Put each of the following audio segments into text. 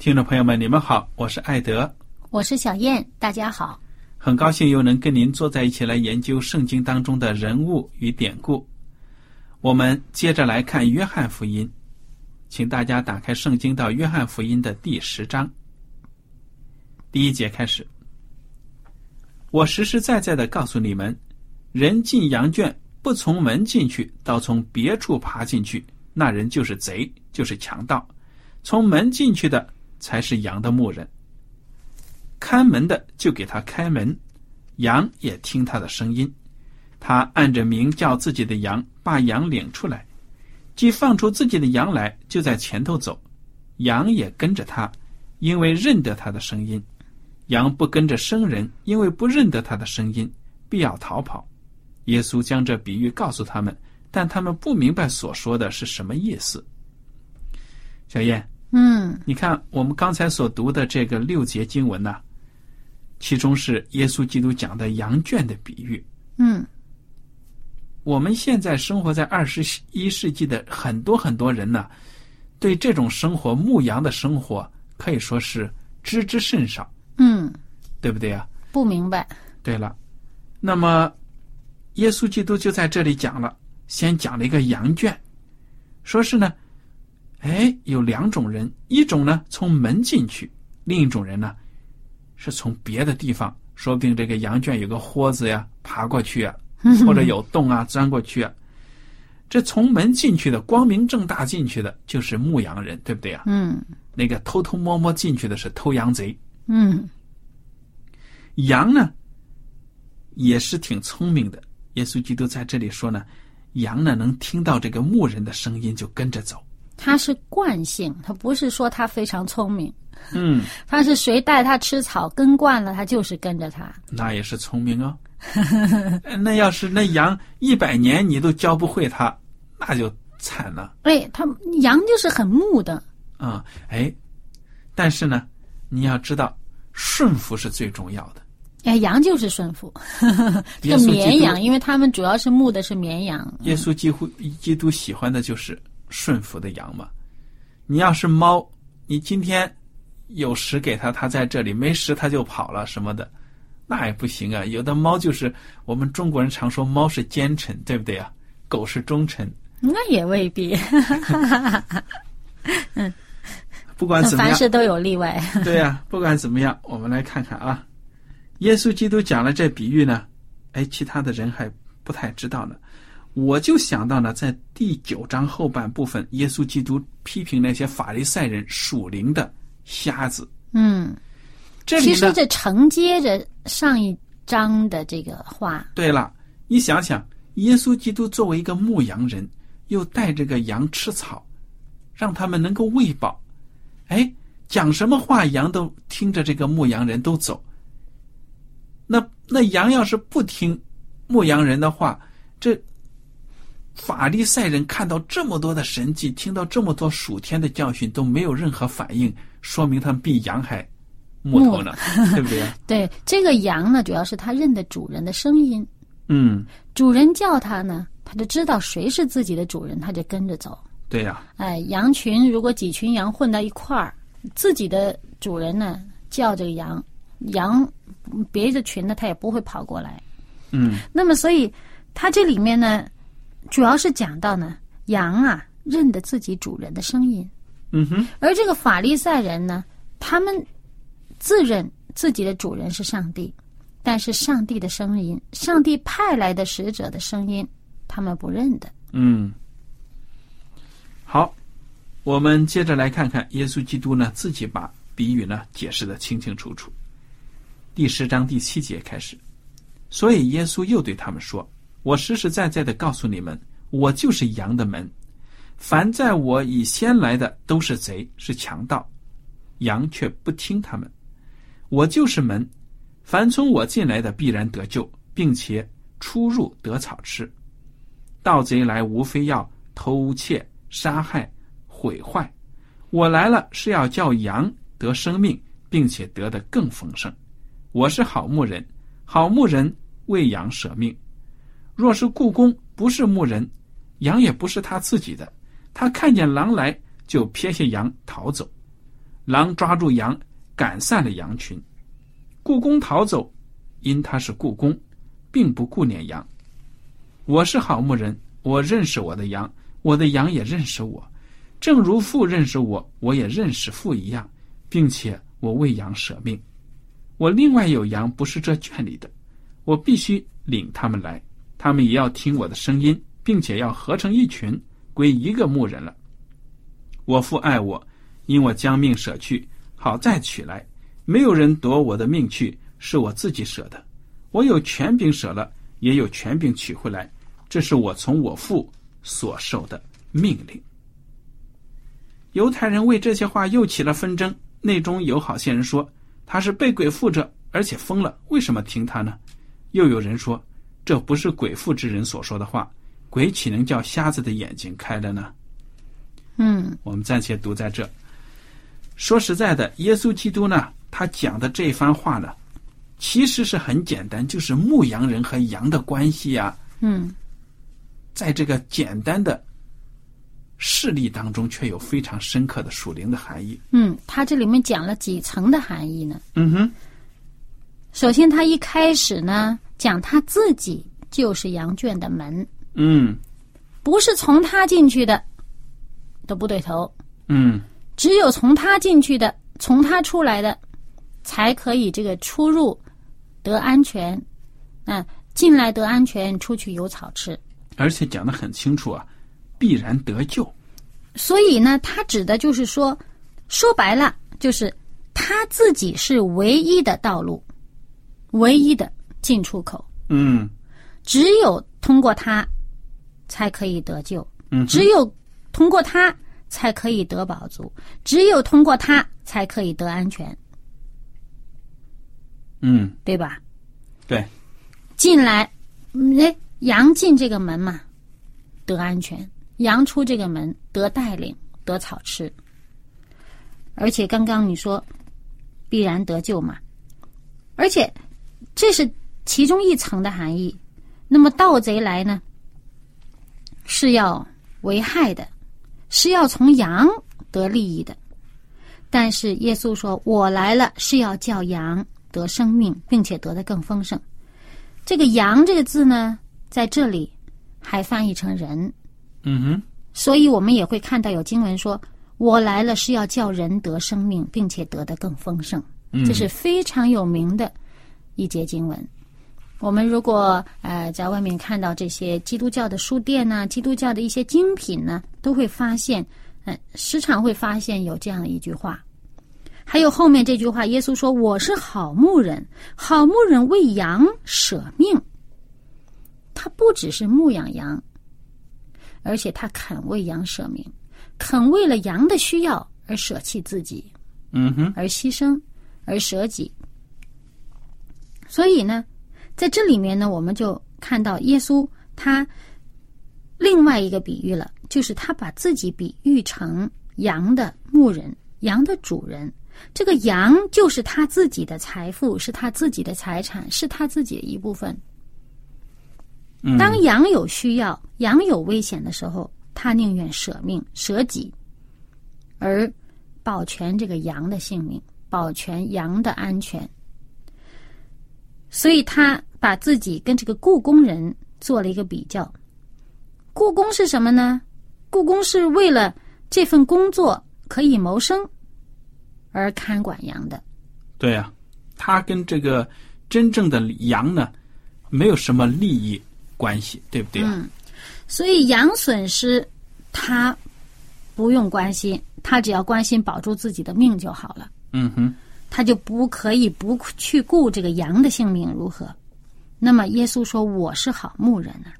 听众朋友们，你们好，我是艾德，我是小燕，大家好，很高兴又能跟您坐在一起来研究圣经当中的人物与典故。我们接着来看约翰福音，请大家打开圣经到约翰福音的第十章第一节开始。我实实在在的告诉你们，人进羊圈不从门进去，倒从别处爬进去，那人就是贼，就是强盗。从门进去的。才是羊的牧人。看门的就给他开门，羊也听他的声音。他按着名叫自己的羊，把羊领出来，既放出自己的羊来，就在前头走，羊也跟着他，因为认得他的声音。羊不跟着生人，因为不认得他的声音，必要逃跑。耶稣将这比喻告诉他们，但他们不明白所说的是什么意思。小燕。嗯，你看，我们刚才所读的这个六节经文呢，其中是耶稣基督讲的羊圈的比喻。嗯，我们现在生活在二十一世纪的很多很多人呢，对这种生活牧羊的生活可以说是知之甚少。嗯，对不对啊？不明白。对了，那么耶稣基督就在这里讲了，先讲了一个羊圈，说是呢。哎，有两种人，一种呢从门进去，另一种人呢是从别的地方，说不定这个羊圈有个豁子呀，爬过去啊，或者有洞啊，钻过去啊。这从门进去的，光明正大进去的，就是牧羊人，对不对啊？嗯。那个偷偷摸摸进去的是偷羊贼。嗯。羊呢，也是挺聪明的。耶稣基督在这里说呢，羊呢能听到这个牧人的声音，就跟着走。他是惯性，他不是说他非常聪明。嗯，他是谁带他吃草跟惯了，他就是跟着他。那也是聪明哦。那要是那羊一百年你都教不会它，那就惨了。哎，他羊就是很木的。啊，哎，但是呢，你要知道，顺服是最重要的。哎，羊就是顺服。这个绵羊，因为他们主要是牧的是绵羊。耶稣几乎基督喜欢的就是。顺服的羊嘛，你要是猫，你今天有食给它，它在这里；没食，它就跑了什么的，那也不行啊。有的猫就是我们中国人常说猫是奸臣，对不对啊？狗是忠臣，那也未必。嗯，不管怎么样，凡事都有例外。对呀，不管怎么样，我们来看看啊。耶稣基督讲了这比喻呢，哎，其他的人还不太知道呢。我就想到呢，在第九章后半部分，耶稣基督批评那些法利赛人属灵的瞎子。嗯，这其实这承接着上一章的这个话。对了，你想想，耶稣基督作为一个牧羊人，又带着个羊吃草，让他们能够喂饱。哎，讲什么话，羊都听着这个牧羊人都走。那那羊要是不听牧羊人的话，这。法利赛人看到这么多的神迹，听到这么多属天的教训，都没有任何反应，说明他们比羊还木头呢，对不对？对，这个羊呢，主要是它认得主人的声音，嗯，主人叫它呢，它就知道谁是自己的主人，它就跟着走。对呀、哎，羊群如果几群羊混到一块儿，自己的主人呢叫这个羊，羊别的群呢它也不会跑过来。嗯那么，所以它这里面呢，主要是讲到呢，羊啊认得自己主人的声音，嗯哼，而这个法利赛人呢，他们自认自己的主人是上帝，但是上帝的声音，上帝派来的使者的声音，他们不认得。嗯。好，我们接着来看看耶稣基督呢自己把比喻呢解释的清清楚楚。第十章第七节开始，所以耶稣又对他们说：“我实实在在的告诉你们，我就是羊的门。凡在我以先来的都是贼，是强盗，羊却不听他们。我就是门，凡从我进来的必然得救，并且出入得草吃。盗贼来无非要偷窃、杀害、毁坏。我来了是要叫羊得生命，并且得的更丰盛。我是好牧人，好牧人为羊舍命。若是故宫不是牧人，羊也不是他自己的，他看见狼来就撇下羊逃走。狼抓住羊，赶散了羊群。故宫逃走，因他是故宫，并不顾念羊。我是好牧人，我认识我的羊，我的羊也认识我，正如父认识我，我也认识父一样，并且我为羊舍命。我另外有羊不是这圈里的，我必须领他们来，他们也要听我的声音，并且要合成一群，归一个牧人了。我父爱我，因我将命舍去，好再取来。没有人夺我的命去，是我自己舍的。我有权柄舍了，也有权柄取回来，这是我从我父所受的命令。犹太人为这些话又起了纷争，内中有好些人说他是被鬼附着，而且疯了，为什么听他呢？又有人说这不是鬼父之人所说的话，鬼岂能叫瞎子的眼睛开了呢？嗯我们暂且读在这。说实在的，耶稣基督呢，他讲的这番话呢，其实是很简单，就是牧羊人和羊的关系呀、嗯在这个简单的事例当中，却有非常深刻的属灵的含义。嗯，他这里面讲了几层的含义呢？嗯哼，首先，他一开始呢讲他自己就是羊圈的门，嗯不是从他进去的都不对头，嗯只有从他进去的，从他出来的，才可以这个出入得安全。嗯，进来得安全，出去有草吃。而且讲的很清楚啊，必然得救。所以呢，他指的就是说，说白了就是他自己是唯一的道路，唯一的进出口，嗯。只有通过他才可以得救，嗯只有通过他才可以得饱足，只有通过他才可以得安全，嗯，对吧？对，进来，嗯哎，羊进这个门嘛，得安全；羊出这个门得带领，得草吃。而且刚刚你说必然得救嘛，而且这是其中一层的含义。那么盗贼来呢，是要危害的，是要从羊得利益的。但是耶稣说：“我来了是要叫羊得生命，并且得的更丰盛。”这个“羊”这个字呢，在这里还翻译成人，嗯哼，所以我们也会看到有经文说：“我来了是要叫人得生命，并且得的更丰盛。”嗯这是非常有名的一节经文。我们如果呃在外面看到这些基督教的书店呢、基督教的一些精品呢，都会发现，嗯、时常会发现有这样的一句话。还有后面这句话，耶稣说：“我是好牧人，好牧人为羊舍命。”他不只是牧养羊，而且他肯为羊舍命，肯为了羊的需要而舍弃自己。嗯哼，而牺牲，而舍己。所以呢，在这里面呢，我们就看到耶稣他另外一个比喻了，就是他把自己比喻成羊的牧人，羊的主人。这个羊就是他自己的财富，是他自己的财产，是他自己的一部分。嗯当羊有需要、羊有危险的时候，他宁愿舍命、舍己，而保全这个羊的性命，保全羊的安全。所以他把自己跟这个故宫人做了一个比较。故宫是什么呢？故宫是为了这份工作可以谋生而看管羊的。对呀、他跟这个真正的羊呢，没有什么利益关系，对不对啊？嗯，所以羊损失他不用关心，他只要关心保住自己的命就好了，嗯哼，他就不可以不去顾这个羊的性命如何。那么耶稣说：“我是好牧人啊，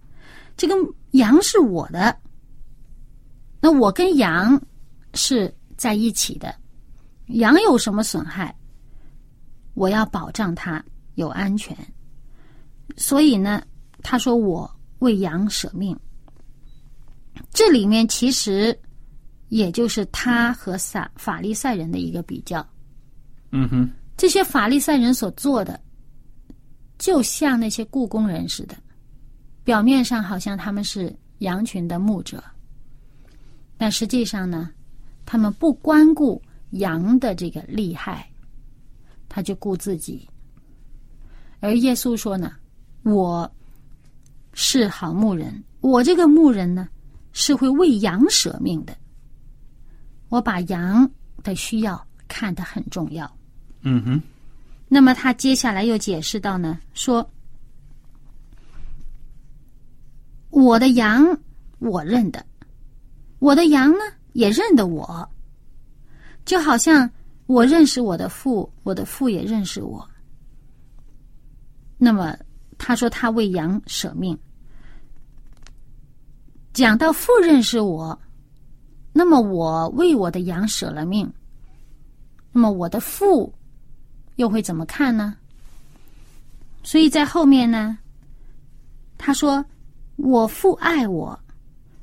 这个羊是我的，那我跟羊是在一起的，羊有什么损害，我要保障它有安全。所以呢，他说我为羊舍命。这里面其实也就是他和撒法利赛人的一个比较。嗯哼，这些法利赛人所做的，就像那些雇工人似的，表面上好像他们是羊群的牧者，但实际上呢，他们不关顾羊的这个利害，他就顾自己。而耶稣说呢，我是好牧人，我这个牧人呢，是会为羊舍命的。我把羊的需要看得很重要。嗯哼，那么他接下来又解释到呢，说我的羊我认得，我的羊呢也认得我，就好像我认识我的父，我的父也认识我。那么他说他为羊舍命，讲到父认识我，那么我为我的羊舍了命，那么我的父又会怎么看呢？所以在后面呢，他说：“我父爱我，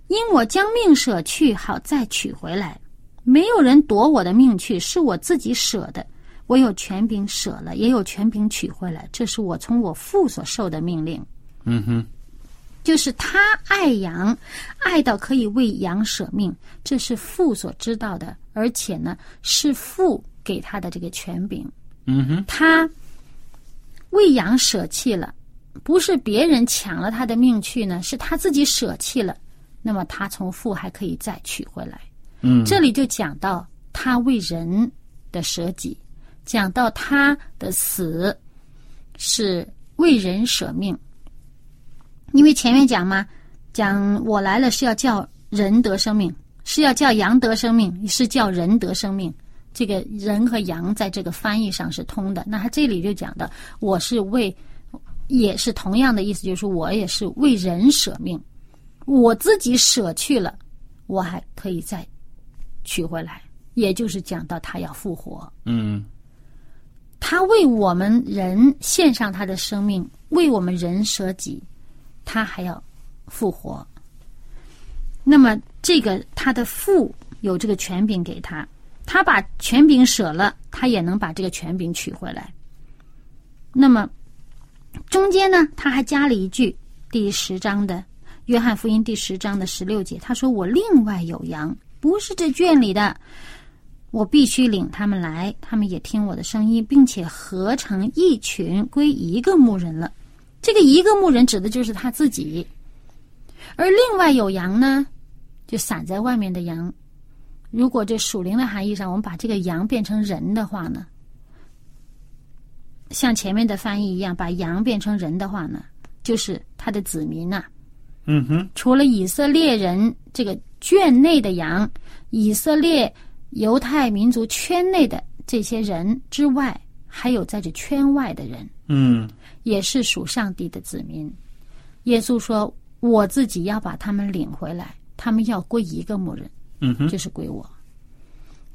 因我将命舍去，好再取回来。没有人夺我的命去，是我自己舍的。我有权柄舍了，也有权柄取回来。这是我从我父所受的命令。嗯哼，就是他爱羊，爱到可以为羊舍命，这是父所知道的，而且呢，是父给他的这个权柄。嗯哼，他为羊舍弃了，不是别人抢了他的命去呢，是他自己舍弃了。那么他从父还可以再取回来。嗯，这里就讲到他为人的舍己，讲到他的死是为人舍命。因为前面讲嘛，讲我来了是要叫人得生命，是要叫羊得生命，是叫人得生命。这个人和羊在这个翻译上是通的。那他这里就讲的，我是为，也是同样的意思，就是我也是为人舍命，我自己舍去了，我还可以再取回来。也就是讲到他要复活，嗯他为我们人献上他的生命，为我们人舍己，他还要复活。那么这个他的父有这个权柄给他，他把权柄舍了，他也能把这个权柄取回来。那么中间呢，他还加了一句，第十章的约翰福音第十章的十六节，他说：“我另外有羊，不是这圈里的。”我必须领他们来，他们也听我的声音，并且合成一群，归一个牧人了。这个一个牧人指的就是他自己，而另外有羊呢，就散在外面的羊。如果这属灵的含义上，我们把这个羊变成人的话呢，像前面的翻译一样，把羊变成人的话呢，就是他的子民呐、嗯哼，除了以色列人这个圈内的羊，以色列犹太民族圈内的这些人之外，还有在这圈外的人，嗯。也是属上帝的子民。耶稣说：“我自己要把他们领回来，他们要归一个牧人，嗯哼，就是归我。”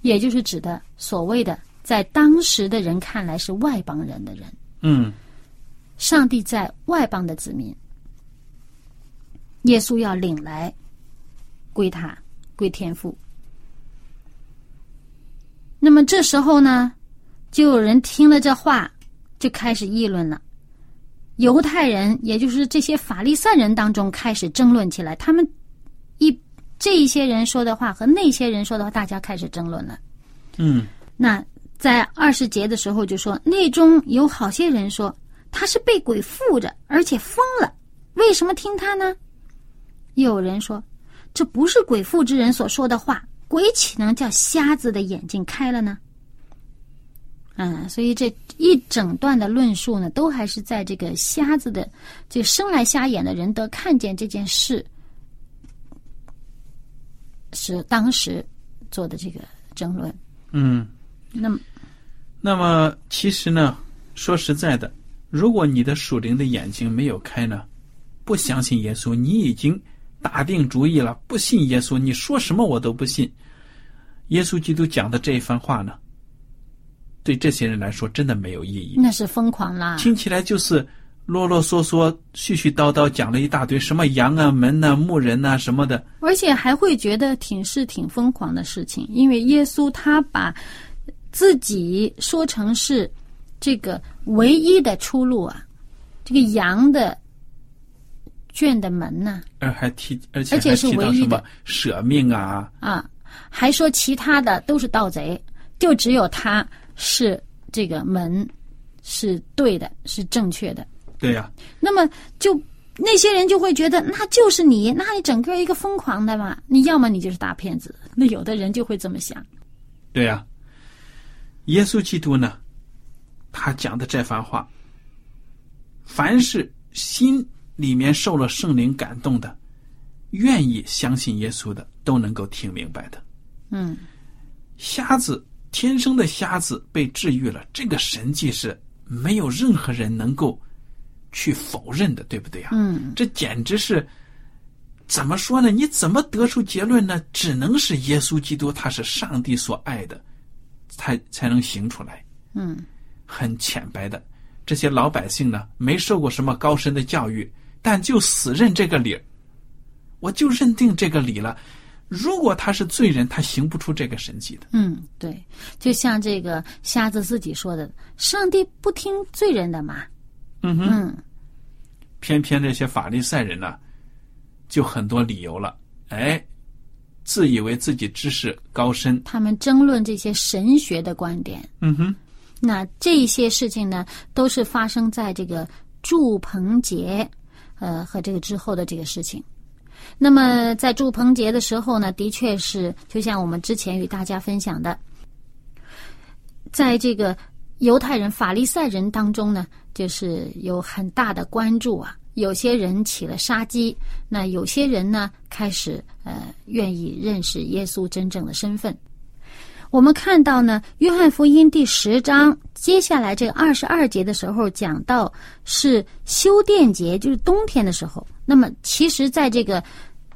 也就是指的所谓的在当时的人看来是外邦人的人，嗯上帝在外邦的子民。耶稣要领来归他，归天父。那么这时候呢，就有人听了这话，就开始议论了。犹太人，也就是这些法利赛人当中，开始争论起来。他们一这一些人说的话和那些人说的话，大家开始争论了。嗯那在二十节的时候就说，内中有好些人说他是被鬼附着，而且疯了，为什么听他呢？又有人说，这不是鬼附之人所说的话，鬼岂能叫瞎子的眼睛开了呢？嗯，所以这一整段的论述呢，都还是在这个瞎子的，就生来瞎眼的人得看见这件事，是当时做的这个争论。嗯。那么，那么其实呢，说实在的，如果你的属灵的眼睛没有开呢，不相信耶稣，你已经打定主意了，不信耶稣，你说什么我都不信。耶稣基督讲的这一番话呢，对这些人来说真的没有意义，那是疯狂啦！听起来就是啰啰嗦嗦、絮絮叨叨讲了一大堆什么羊啊、门呐、牧人呐、什么的。而且还会觉得挺是挺疯狂的事情，因为耶稣他把自己说成是这个唯一的出路啊，这个羊的圈的门呐而还提，而且是唯一的到什么舍命啊，啊还说其他的都是盗贼，就只有他是这个门是对的，是正确的。对呀、那么就那些人就会觉得那就是你，那你整个一个疯狂的嘛，你要么你就是大骗子。那有的人就会这么想。对呀、耶稣基督呢，他讲的这番话，凡是心里面受了圣灵感动的，愿意相信耶稣的，都能够听明白的。嗯，瞎子天生的瞎子被治愈了，这个神迹是没有任何人能够去否认的，对不对啊、嗯，这简直是怎么说呢？你怎么得出结论呢？只能是耶稣基督他是上帝所爱的，才才能行出来。嗯，很浅白的，这些老百姓呢，没受过什么高深的教育，但就死认这个理儿，我就认定这个理了。如果他是罪人，他行不出这个神迹的。嗯，对，就像这个瞎子自己说的：“上帝不听罪人的嘛。嗯”哼，嗯，偏偏这些法利赛人呢，就很多理由了，哎，自以为自己知识高深，他们争论这些神学的观点。嗯哼，那这些事情呢，都是发生在这个祝棚节，呃，和这个之后的这个事情。那么在祝棚节的时候呢，的确是就像我们之前与大家分享的，在这个犹太人、法利赛人当中呢，就是有很大的关注啊。有些人起了杀机，那有些人呢开始呃愿意认识耶稣真正的身份。我们看到呢，《约翰福音》第十章接下来这个二十二节的时候讲到是修殿节，就是冬天的时候。那么其实在这个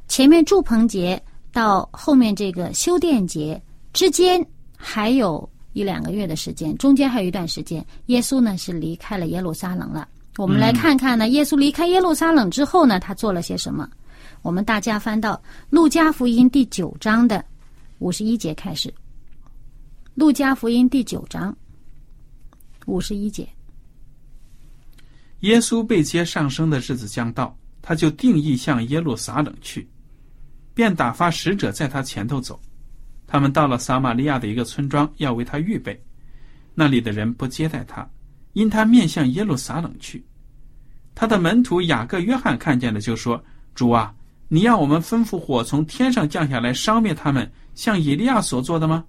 前面祝棚节到后面这个修殿节之间还有一两个月的时间，中间还有一段时间，耶稣呢是离开了耶路撒冷了。我们来看看呢，耶稣离开耶路撒冷之后呢，他做了些什么？我们大家翻到《路加福音》第九章的五十一节开始。路加福音第九章五十一节，耶稣被接上升的日子将到，他就定义向耶路撒冷去，便打发使者在他前头走。他们到了撒玛利亚的一个村庄，要为他预备。那里的人不接待他，因他面向耶路撒冷去。他的门徒雅各、约翰看见了，就说：“主啊，你要我们吩咐火从天上降下来，烧灭他们，像以利亚所做的吗？”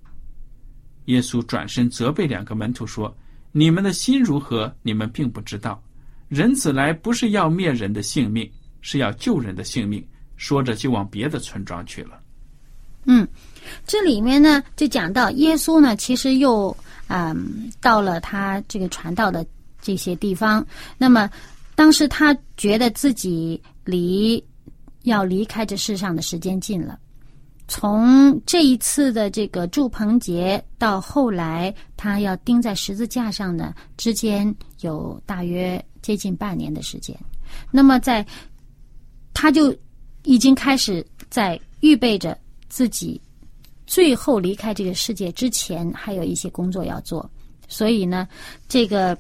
耶稣转身责备两个门徒说：“你们的心如何？你们并不知道。人子来不是要灭人的性命，是要救人的性命。”说着就往别的村庄去了。嗯，这里面呢就讲到耶稣呢，其实又嗯到了他这个传道的这些地方。那么当时他觉得自己离要离开这世上的时间近了。从这一次的这个祝棚节到后来他要钉在十字架上呢，之间有大约接近半年的时间。那么在他就已经开始在预备着自己最后离开这个世界之前，还有一些工作要做。所以呢，这个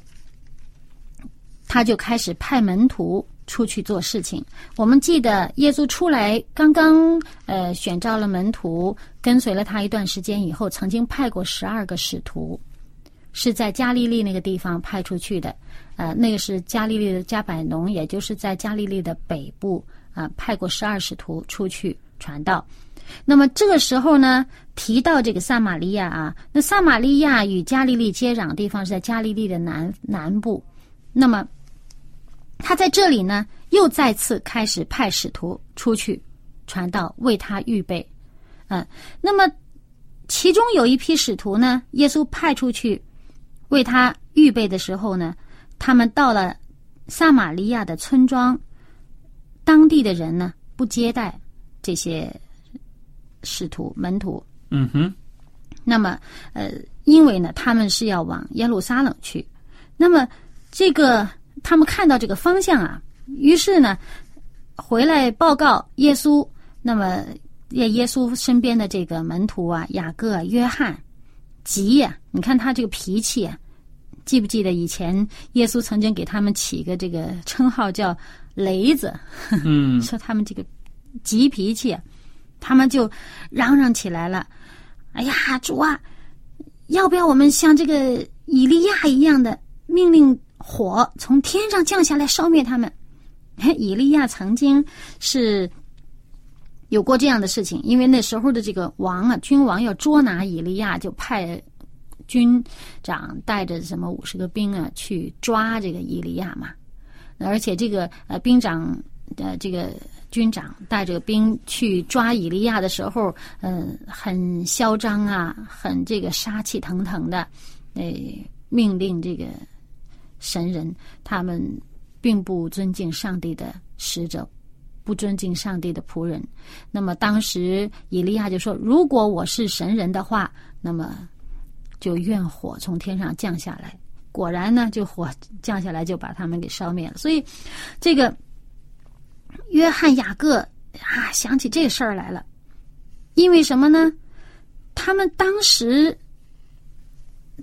他就开始派门徒出去做事情。我们记得耶稣出来刚刚呃选召了门徒，跟随了他一段时间以后，曾经派过十二个使徒，是在加利利那个地方派出去的。呃，那个是加利利的加百农，也就是在加利利的北部啊，派过十二使徒出去传道。那么这个时候呢，提到这个撒玛利亚啊，那撒玛利亚与加利利接壤地方是在加利利的南南部。那么他在这里呢，又再次开始派使徒出去传道，为他预备。嗯，那么其中有一批使徒呢，耶稣派出去为他预备的时候呢，他们到了撒玛利亚的村庄，当地的人呢不接待这些。使徒门徒，嗯哼，那么呃，因为呢，他们是要往耶路撒冷去，那么这个他们看到这个方向啊，于是呢，回来报告耶稣。那么耶耶稣身边的这个门徒啊，雅各、约翰，急呀！你看他这个脾气啊，记不记得以前耶稣曾经给他们起个这个称号叫雷子？嗯，说他们这个急脾气。他们就嚷嚷起来了：“哎呀，主啊，要不要我们像这个以利亚一样的命令火从天上降下来烧灭他们？” 以利亚曾经是有过这样的事情，因为那时候的这个王啊，君王要捉拿以利亚，就派军长带着什么五十个兵啊去抓这个以利亚嘛，而且这个呃兵长的这个。军长带着兵去抓以利亚的时候，嗯，很嚣张啊，很这个杀气腾腾的，诶，命令这个神人，他们并不尊敬上帝的使者，不尊敬上帝的仆人。那么当时以利亚就说：“如果我是神人的话，那么就愿火从天上降下来。”果然呢，就火降下来，就把他们给烧灭了。所以，这个。约翰、雅各啊，想起这事儿来了，因为什么呢？他们当时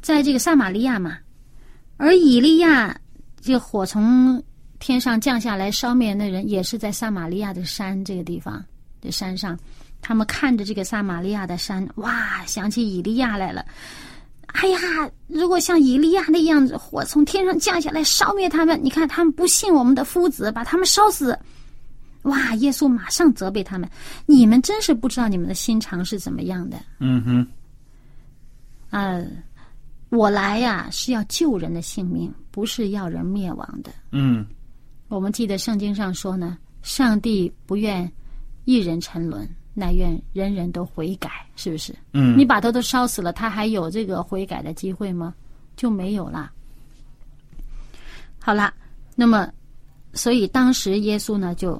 在这个撒玛利亚嘛，而以利亚这火从天上降下来烧灭那人，也是在撒玛利亚的山这个地方的山上。他们看着这个撒玛利亚的山，哇，想起以利亚来了。哎呀，如果像以利亚那样子，火从天上降下来烧灭他们，你看他们不信我们的夫子，把他们烧死。哇！耶稣马上责备他们：“你们真是不知道你们的心肠是怎么样的。”嗯哼。呃，我来呀是要救人的性命，不是要人灭亡的。嗯。我们记得圣经上说呢：“上帝不愿一人沉沦，乃愿人人都悔改。”是不是？嗯。你把他都烧死了，他还有这个悔改的机会吗？就没有了。好了，那么，所以当时耶稣呢就。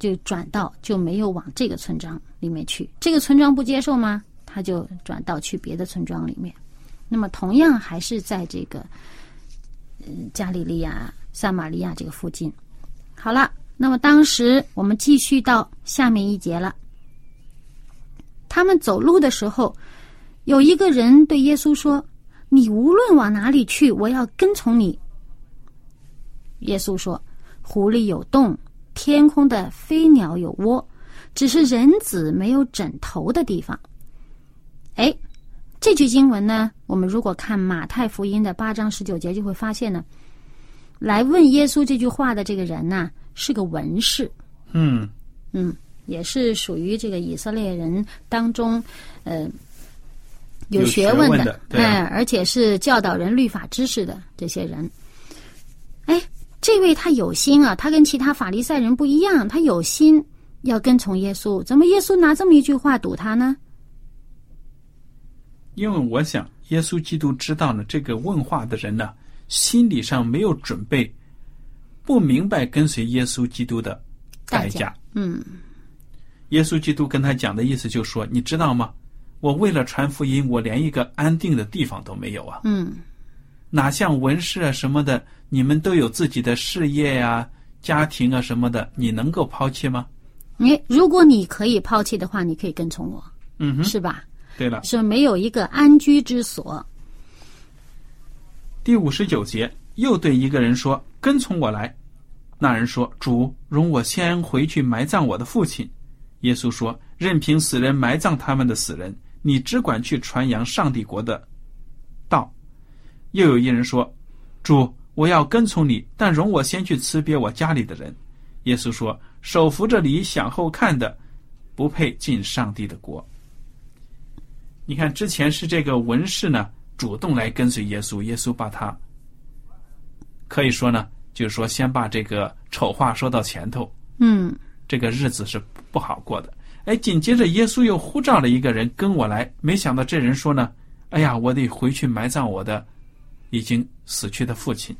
就转到就没有往这个村庄里面去，这个村庄不接受吗？他就转到去别的村庄里面。那么同样还是在这个嗯加利利亚、撒玛利亚这个附近。好了，那么当时我们继续到下面一节了。他们走路的时候，有一个人对耶稣说：“你无论往哪里去，我要跟从你。”耶稣说：“狐狸有洞。”天空的飞鸟有窝，只是人子没有枕头的地方。哎，这句经文呢，我们如果看马太福音的八章十九节，就会发现呢，来问耶稣这句话的这个人呢，是个文士。嗯嗯，也是属于这个以色列人当中，呃，有学问的，哎，而且是教导人律法知识的这些人。哎。这位他有心啊，他跟其他法利赛人不一样，他有心要跟从耶稣。怎么耶稣拿这么一句话堵他呢？因为我想，耶稣基督知道呢，这个问话的人呢，心理上没有准备，不明白跟随耶稣基督的代价。嗯，耶稣基督跟他讲的意思就说：“你知道吗？我为了传福音，我连一个安定的地方都没有啊。”嗯。哪像文士啊什么的，你们都有自己的事业呀、家庭啊什么的，你能够抛弃吗？你如果你可以抛弃的话，你可以跟从我，嗯哼，是吧？对了。是没有一个安居之所。第五十九节，又对一个人说：“跟从我来。”那人说：“主，容我先回去埋葬我的父亲。”耶稣说：“任凭死人埋葬他们的死人，你只管去传扬上帝国的道。”又有一人说：“主，我要跟从你，但容我先去辞别我家里的人。”耶稣说：“手扶着犁向后看的，不配进上帝的国。”你看，之前是这个文士呢。主动来跟随耶稣，耶稣把他可以说呢，就是说先把这个丑话说到前头，嗯，这个日子是不好过的。哎，紧接着耶稣又呼召了一个人跟我来，没想到这人说呢，哎呀，我得回去埋葬我的已经死去的父亲。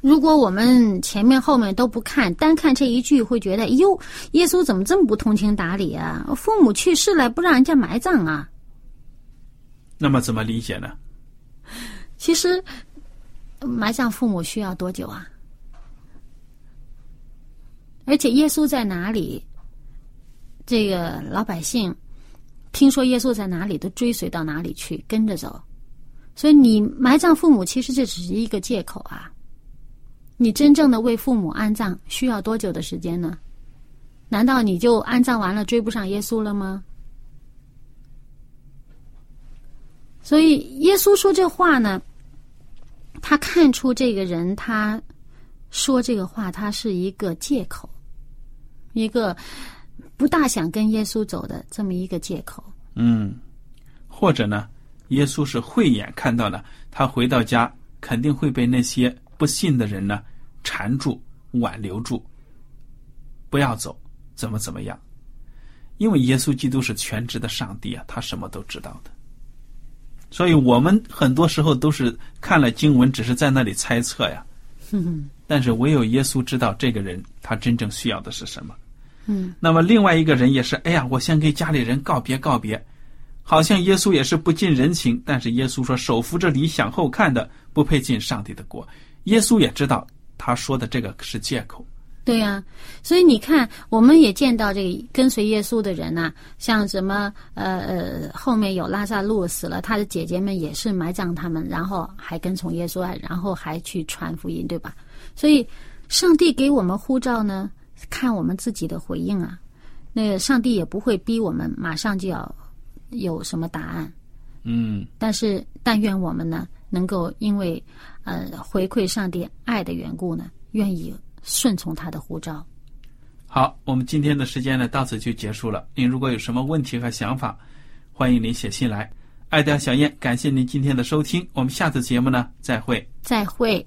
如果我们前面后面都不看，单看这一句，会觉得哟，耶稣怎么这么不通情达理啊？父母去世了，不让人家埋葬啊？那么怎么理解呢？其实埋葬父母需要多久啊？而且耶稣在哪里？这个老百姓听说耶稣在哪里，都追随到哪里去，跟着走。所以你埋葬父母，其实这只是一个借口啊！你真正的为父母安葬需要多久的时间呢？难道你就安葬完了追不上耶稣了吗？所以耶稣说这话呢，他看出这个人他说这个话，他是一个借口，一个不大想跟耶稣走的这么一个借口。嗯，或者呢，耶稣是慧眼看到了，他回到家肯定会被那些不信的人呢缠住、挽留住，不要走，怎么怎么样？因为耶稣基督是全知的上帝啊，他什么都知道的。所以我们很多时候都是看了经文，只是在那里猜测呀。但是唯有耶稣知道这个人他真正需要的是什么。嗯。那么另外一个人也是，哎呀，我先给家里人告别告别，好像耶稣也是不近人情。但是耶稣说：“手扶着犁向后看的，不配进上帝的国。”耶稣也知道他说的这个是借口。对呀，所以你看，我们也见到这个跟随耶稣的人呐，像什么呃呃，后面有拉萨路死了，他的姐姐们也是埋葬他们，然后还跟从耶稣，然后还去传福音，对吧？所以上帝给我们护照呢，看我们自己的回应啊。那个上帝也不会逼我们马上就要有什么答案，嗯。但是但愿我们呢，能够因为呃回馈上帝爱的缘故呢，愿意。顺从他的呼召。好，我们今天的时间呢到此就结束了。您如果有什么问题和想法，欢迎您写信来。爱的小燕，感谢您今天的收听，我们下次节目呢再会。再会。